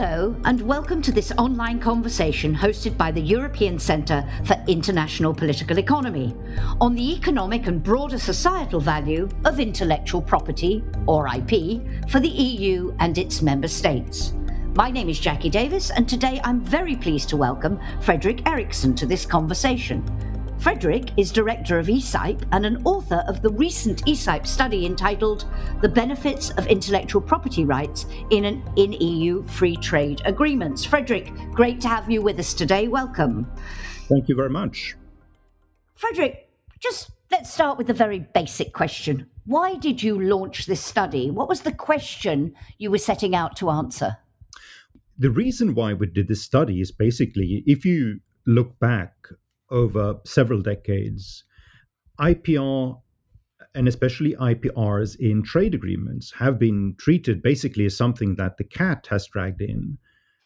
Hello, and welcome to this online conversation hosted by the European Centre for International Political Economy on the economic and broader societal value of intellectual property, or IP, for the EU and its member states. My name is Jackie Davis, and today I'm very pleased to welcome Fredrik Erixon to this conversation. Fredrik is director of ECIPE and an author of the recent ECIPE study entitled The Benefits of Intellectual Property Rights in, an, in EU Free Trade Agreements. Frederick, great to have you with us today. Welcome. Thank you very much. Frederick, just let's start with a very basic question. Why did you launch this study? What was the question you were setting out to answer? The reason why we did this study is basically if you look back over several decades, IPR and especially IPRs in trade agreements have been treated basically as something that the cat has dragged in.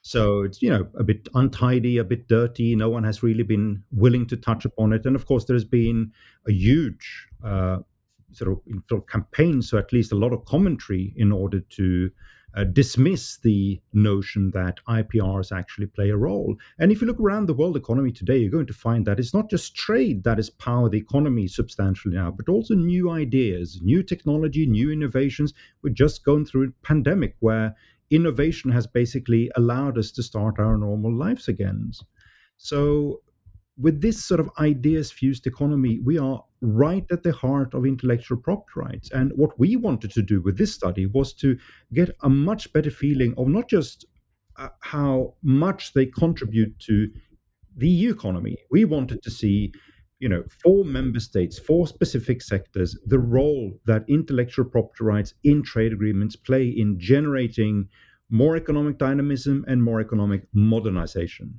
So it's you know a bit untidy, a bit dirty. No one has really been willing to touch upon it, and of course there's been a huge uh, sort of, sort of campaign, so at least a lot of commentary in order to uh, dismiss the notion that IPRs actually play a role. And if you look around the world economy today, you're going to find that it's not just trade that has powered the economy substantially now, but also new ideas, new technology, new innovations. We're just going through a pandemic where innovation has basically allowed us to start our normal lives again. So with this sort of ideas fused economy, we are right at the heart of intellectual property rights. And what we wanted to do with this study was to get a much better feeling of not just uh, how much they contribute to the EU economy. We wanted to see, you know, for member states, for specific sectors, the role that intellectual property rights in trade agreements play in generating more economic dynamism and more economic modernization.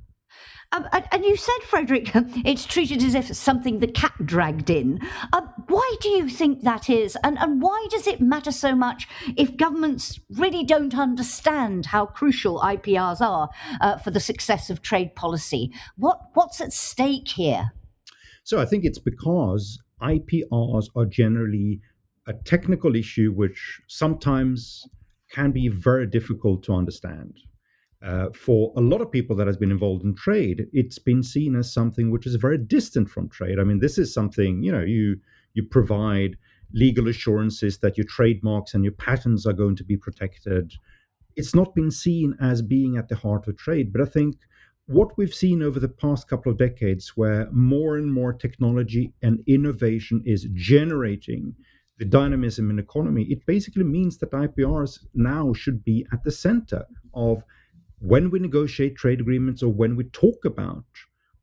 Um, and you said, Frederick, it's treated as if it's something the cat dragged in. Uh, why do you think that is? And, and why does it matter so much if governments really don't understand how crucial IPRs are uh, for the success of trade policy? What, what's at stake here? So I think it's because IPRs are generally a technical issue which sometimes can be very difficult to understand. Uh, for a lot of people that has been involved in trade, it's been seen as something which is very distant from trade. I mean, this is something you know you you provide legal assurances that your trademarks and your patents are going to be protected. It's not been seen as being at the heart of trade, but I think what we've seen over the past couple of decades, where more and more technology and innovation is generating the dynamism in economy, it basically means that IPRs now should be at the center of when we negotiate trade agreements or when we talk about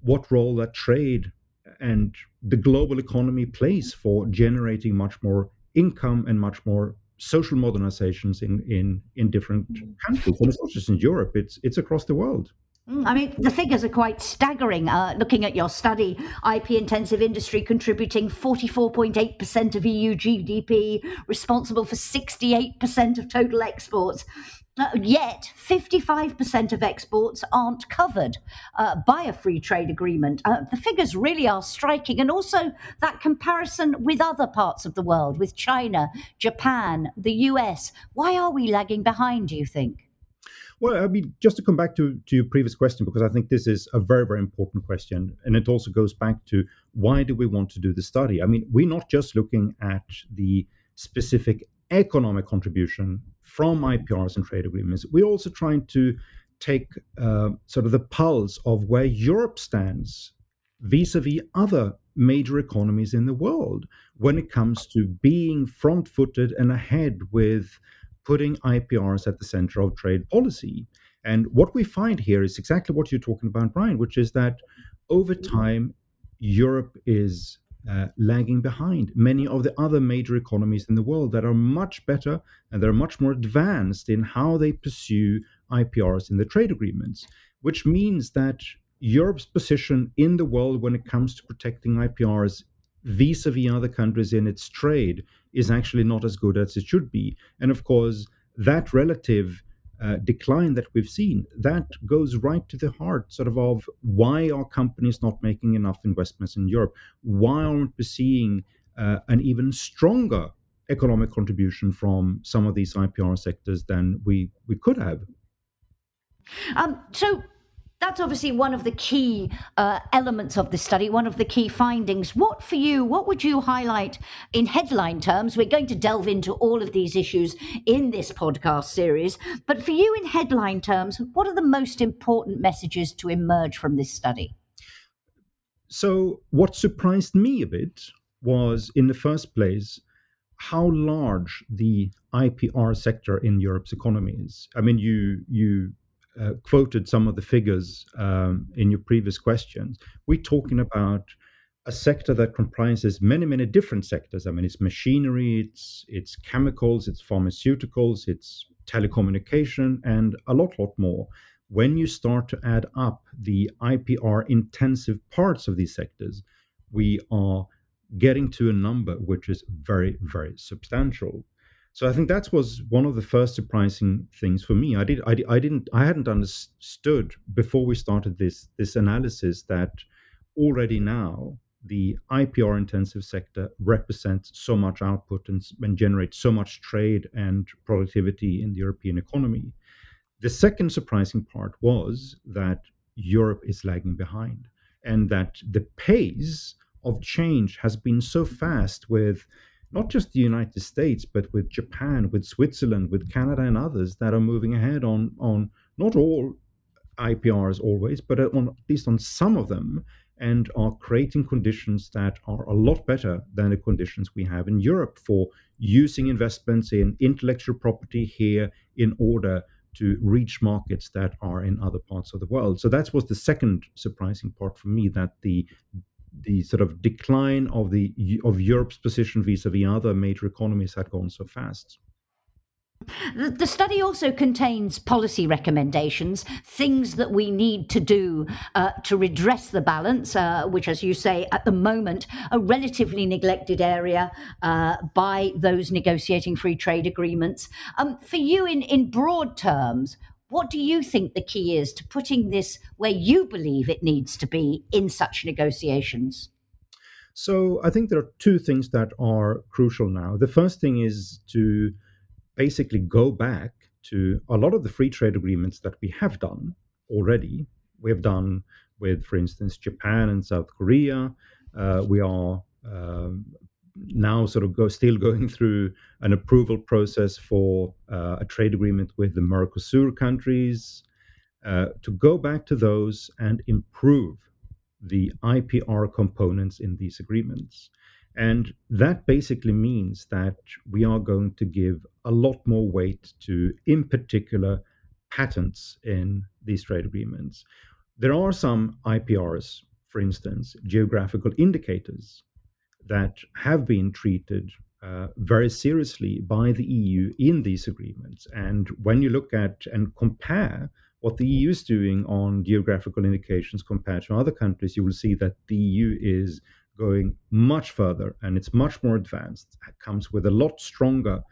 what role that trade and the global economy plays for generating much more income and much more social modernizations in in in different countries and it's not just in europe it's it's across the world mm, I mean, the figures are quite staggering. Uh, looking at your study, IP intensive industry contributing 44.8% of EU GDP, responsible for 68% of total exports. Uh, yet, 55% of exports aren't covered uh, by a free trade agreement. Uh, the figures really are striking. And also that comparison with other parts of the world, with China, Japan, the US. Why are we lagging behind, do you think? Well, I mean, just to come back to, to your previous question, because I think this is a very, very important question. And it also goes back to why do we want to do the study? I mean, we're not just looking at the specific economic contribution from IPRs and trade agreements. We're also trying to take uh, sort of the pulse of where Europe stands vis a vis other major economies in the world when it comes to being front footed and ahead with putting IPRs at the center of trade policy. And what we find here is exactly what you're talking about, Brian, which is that over time, Europe is uh, lagging behind many of the other major economies in the world that are much better and they're much more advanced in how they pursue IPRs in the trade agreements, which means that Europe's position in the world when it comes to protecting IPRs vis a vis other countries in its trade is actually not as good as it should be. And of course, that relative uh, decline that we've seen, that goes right to the heart sort of of why are companies not making enough investments in Europe? Why aren't we seeing uh, an even stronger economic contribution from some of these IPR sectors than we, we could have? Um, so that's obviously one of the key uh, elements of the study, one of the key findings. What for you, what would you highlight in headline terms? We're going to delve into all of these issues in this podcast series, but for you in headline terms, what are the most important messages to emerge from this study? So, what surprised me a bit was, in the first place, how large the IPR sector in Europe's economy is. I mean, you you uh, quoted some of the figures um, in your previous questions. We're talking about a sector that comprises many, many different sectors. I mean, it's machinery, it's it's chemicals, it's pharmaceuticals, it's telecommunication, and a lot, lot more. When you start to add up the IPR intensive parts of these sectors, we are getting to a number which is very, very substantial. So I think that was one of the first surprising things for me. I did I, I didn't I hadn't understood before we started this this analysis that already now the IPR intensive sector represents so much output and, and generates so much trade and productivity in the European economy. The second surprising part was that Europe is lagging behind and that the pace of change has been so fast with not just the United States, but with Japan, with Switzerland, with Canada, and others that are moving ahead on on not all IPRs always, but on, at least on some of them, and are creating conditions that are a lot better than the conditions we have in Europe for using investments in intellectual property here in order to reach markets that are in other parts of the world. So that was the second surprising part for me that the the sort of decline of the of Europe's position vis-a-vis other major economies had gone so fast. The, study also contains policy recommendations, things that we need to do uh, to redress the balance, uh, which, as you say, at the moment, a relatively neglected area uh, by those negotiating free trade agreements. Um, for you, in, in broad terms, what do you think the key is to putting this where you believe it needs to be in such negotiations? So, I think there are two things that are crucial now. The first thing is to basically go back to a lot of the free trade agreements that we have done already. We have done with, for instance, Japan and South Korea. Uh, we are um, now sort of go still going through an approval process for uh, a trade agreement with the Mercosur countries uh, to go back to those and improve the IPR components in these agreements. And that basically means that we are going to give a lot more weight to, in particular, patents in these trade agreements. There are some IPRs, for instance, geographical indicators, that have been treated uh, very seriously by the EU in these agreements. And when you look at and compare what the EU is doing on geographical indications compared to other countries, you will see that the EU is going much further and it's much more advanced. It comes with a lot stronger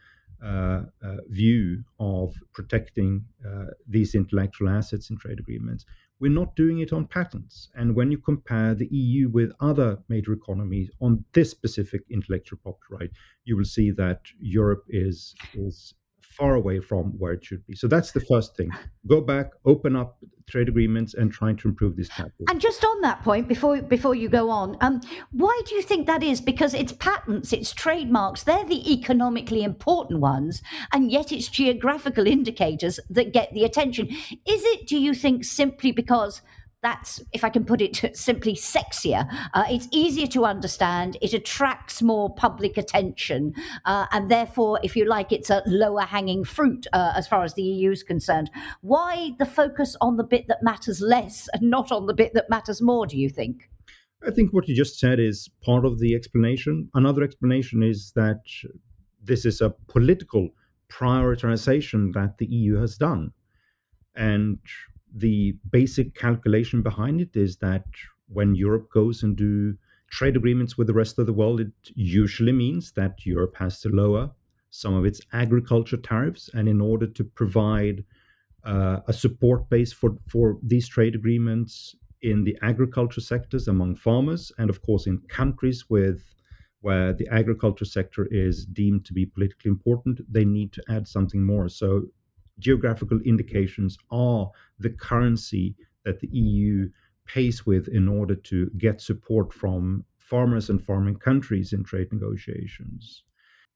uh, uh, view of protecting uh, these intellectual assets in trade agreements. We're not doing it on patents. And when you compare the EU with other major economies on this specific intellectual property right, you will see that Europe is is far away from where it should be. So that's the first thing. Go back, open up trade agreements, and trying to improve these patents. And just on that point, before before you go on, um, why do you think that is? Because it's patents, it's trademarks, they're the economically important ones, and yet it's geographical indicators that get the attention. Is it, do you think, simply because that's, if I can put it simply, sexier. Uh, it's easier to understand. It attracts more public attention. Uh, and therefore, if you like, it's a lower hanging fruit uh, as far as the EU is concerned. Why the focus on the bit that matters less and not on the bit that matters more, do you think? I think what you just said is part of the explanation. Another explanation is that this is a political prioritization that the EU has done. And the basic calculation behind it is that when Europe goes and do trade agreements with the rest of the world, it usually means that Europe has to lower some of its agriculture tariffs, and in order to provide uh, a support base for for these trade agreements in the agriculture sectors among farmers, and of course in countries with where the agriculture sector is deemed to be politically important, they need to add something more. So geographical indications are the currency that the EU pays with in order to get support from farmers and farming countries in trade negotiations.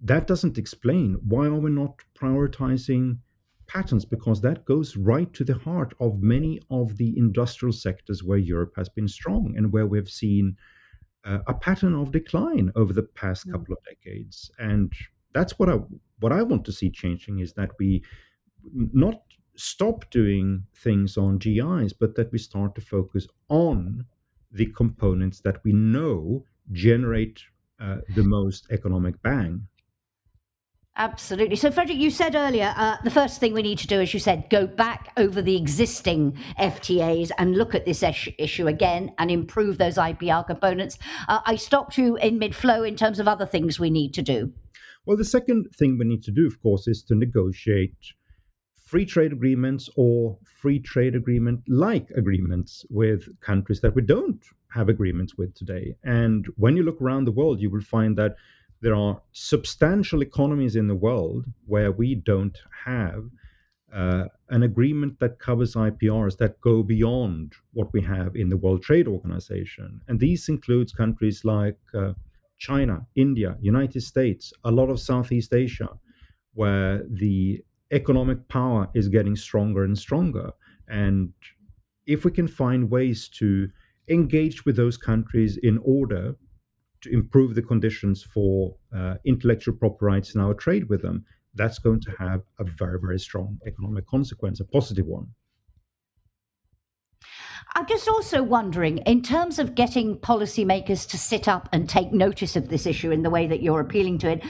That doesn't explain why are we not prioritizing patents because that goes right to the heart of many of the industrial sectors where Europe has been strong and where we've seen uh, a pattern of decline over the past mm. couple of decades. And that's what I what I want to see changing is that we not stop doing things on GIs, but that we start to focus on the components that we know generate uh, the most economic bang. Absolutely. So, Frederick, you said earlier uh, the first thing we need to do, as you said, go back over the existing FTAs and look at this issue again and improve those IPR components. Uh, I stopped you in mid flow in terms of other things we need to do. Well, the second thing we need to do, of course, is to negotiate free trade agreements or free trade agreement like agreements with countries that we don't have agreements with today. And when you look around the world, you will find that there are substantial economies in the world where we don't have uh, an agreement that covers IPRs that go beyond what we have in the World Trade Organization. And these includes countries like uh, China, India, United States, a lot of Southeast Asia, where the economic power is getting stronger and stronger. And if we can find ways to engage with those countries in order to improve the conditions for uh, intellectual property rights in our trade with them, that's going to have a very, very strong economic consequence, a positive one. I'm just also wondering, in terms of getting policymakers to sit up and take notice of this issue in the way that you're appealing to it,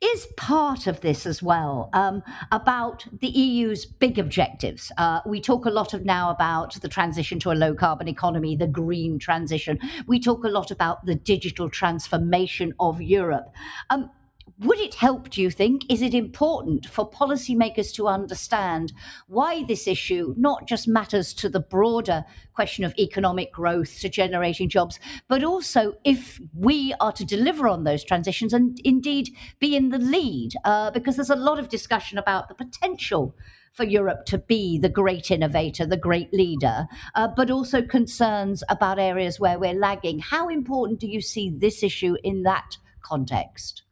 is part of this as well um, about the EU's big objectives. Uh, we talk a lot of now about the transition to a low carbon economy, the green transition. We talk a lot about the digital transformation of Europe. Um, would it help, do you think? Is it important for policymakers to understand why this issue not just matters to the broader question of economic growth, to generating jobs, but also if we are to deliver on those transitions and indeed be in the lead? Uh, because there's a lot of discussion about the potential for Europe to be the great innovator, the great leader, uh, but also concerns about areas where we're lagging. How important do you see this issue in that context?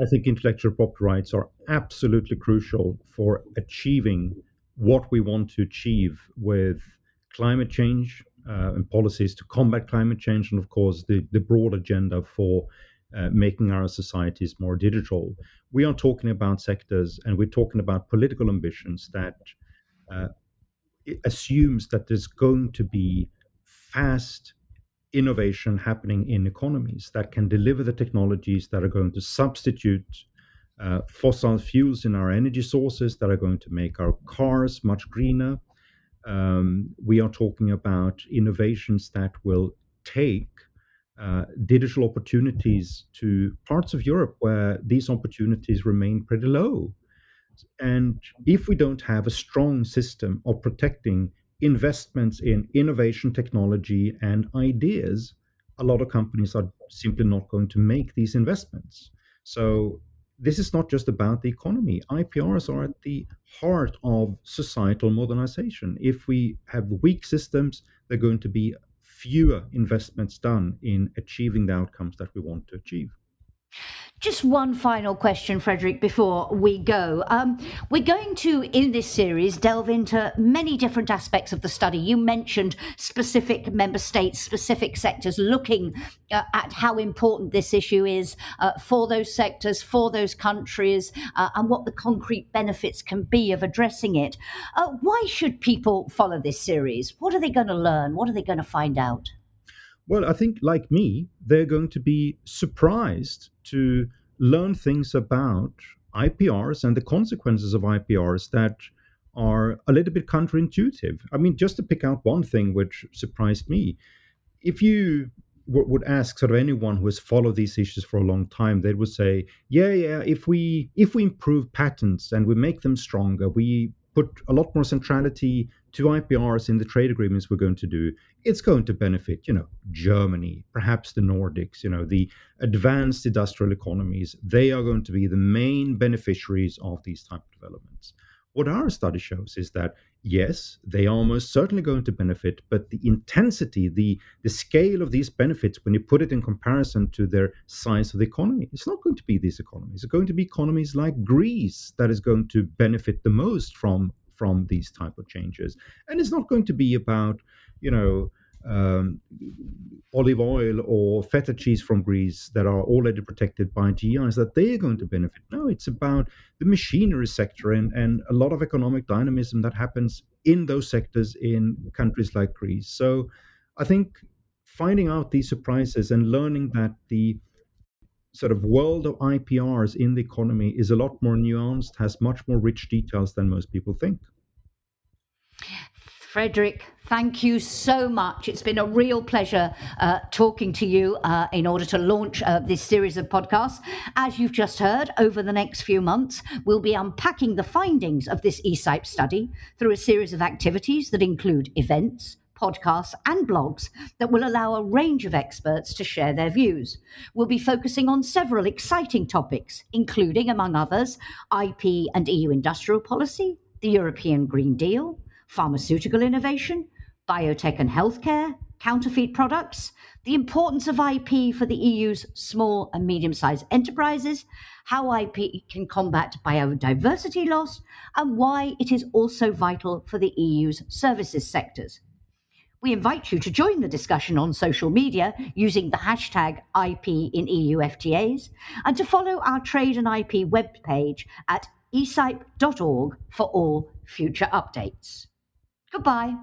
I think intellectual property rights are absolutely crucial for achieving what we want to achieve with climate change uh, and policies to combat climate change, and of course, the, the broad agenda for uh, making our societies more digital. We are talking about sectors and we're talking about political ambitions that uh, assumes that there's going to be fast innovation happening in economies that can deliver the technologies that are going to substitute uh, fossil fuels in our energy sources that are going to make our cars much greener. Um, we are talking about innovations that will take uh, digital opportunities to parts of Europe where these opportunities remain pretty low. And if we don't have a strong system of protecting investments in innovation technology and ideas, a lot of companies are simply not going to make these investments. So this is not just about the economy. IPRs are at the heart of societal modernization. If we have weak systems, there are going to be fewer investments done in achieving the outcomes that we want to achieve. Just one final question, Frederick, before we go. Um, we're going to, in this series, delve into many different aspects of the study. You mentioned specific member states, specific sectors, looking uh, at how important this issue is uh, for those sectors, for those countries, uh, and what the concrete benefits can be of addressing it. Uh, why should people follow this series? What are they going to learn? What are they going to find out? Well, I think, like me, they're going to be surprised to learn things about IPRs and the consequences of IPRs that are a little bit counterintuitive. I mean, just to pick out one thing which surprised me, if you w- would ask sort of anyone who has followed these issues for a long time, they would say, "Yeah, yeah, if we if we improve patents and we make them stronger, we put a lot more centrality to IPRs in the trade agreements we're going to do, it's going to benefit, you know, Germany, perhaps the Nordics, you know, the advanced industrial economies. They are going to be the main beneficiaries of these type of developments. What our study shows is that yes, they are most certainly going to benefit, but the intensity, the the scale of these benefits, when you put it in comparison to their size of the economy, it's not going to be these economies. It's going to be economies like Greece that is going to benefit the most from from these type of changes, and it's not going to be about you know um, olive oil or feta cheese from Greece that are already protected by GIs that they're going to benefit. No, it's about the machinery sector and, and a lot of economic dynamism that happens in those sectors in countries like Greece. So I think finding out these surprises and learning that the sort of world of IPRs in the economy is a lot more nuanced, has much more rich details than most people think. Fredrik, thank you so much. It's been a real pleasure uh, talking to you uh, in order to launch uh, this series of podcasts. As you've just heard, over the next few months, we'll be unpacking the findings of this ECIPE study through a series of activities that include events, podcasts, and blogs that will allow a range of experts to share their views. We'll be focusing on several exciting topics, including, among others, IP and EU industrial policy, the European Green Deal pharmaceutical innovation, biotech and healthcare, counterfeit products, the importance of IP for the EU's small and medium sized enterprises, how IP can combat biodiversity loss, and why it is also vital for the EU's services sectors. We invite you to join the discussion on social media using the hashtag IP in EU FTAs and to follow our trade and IP webpage at ecipe.org for all future updates. Goodbye.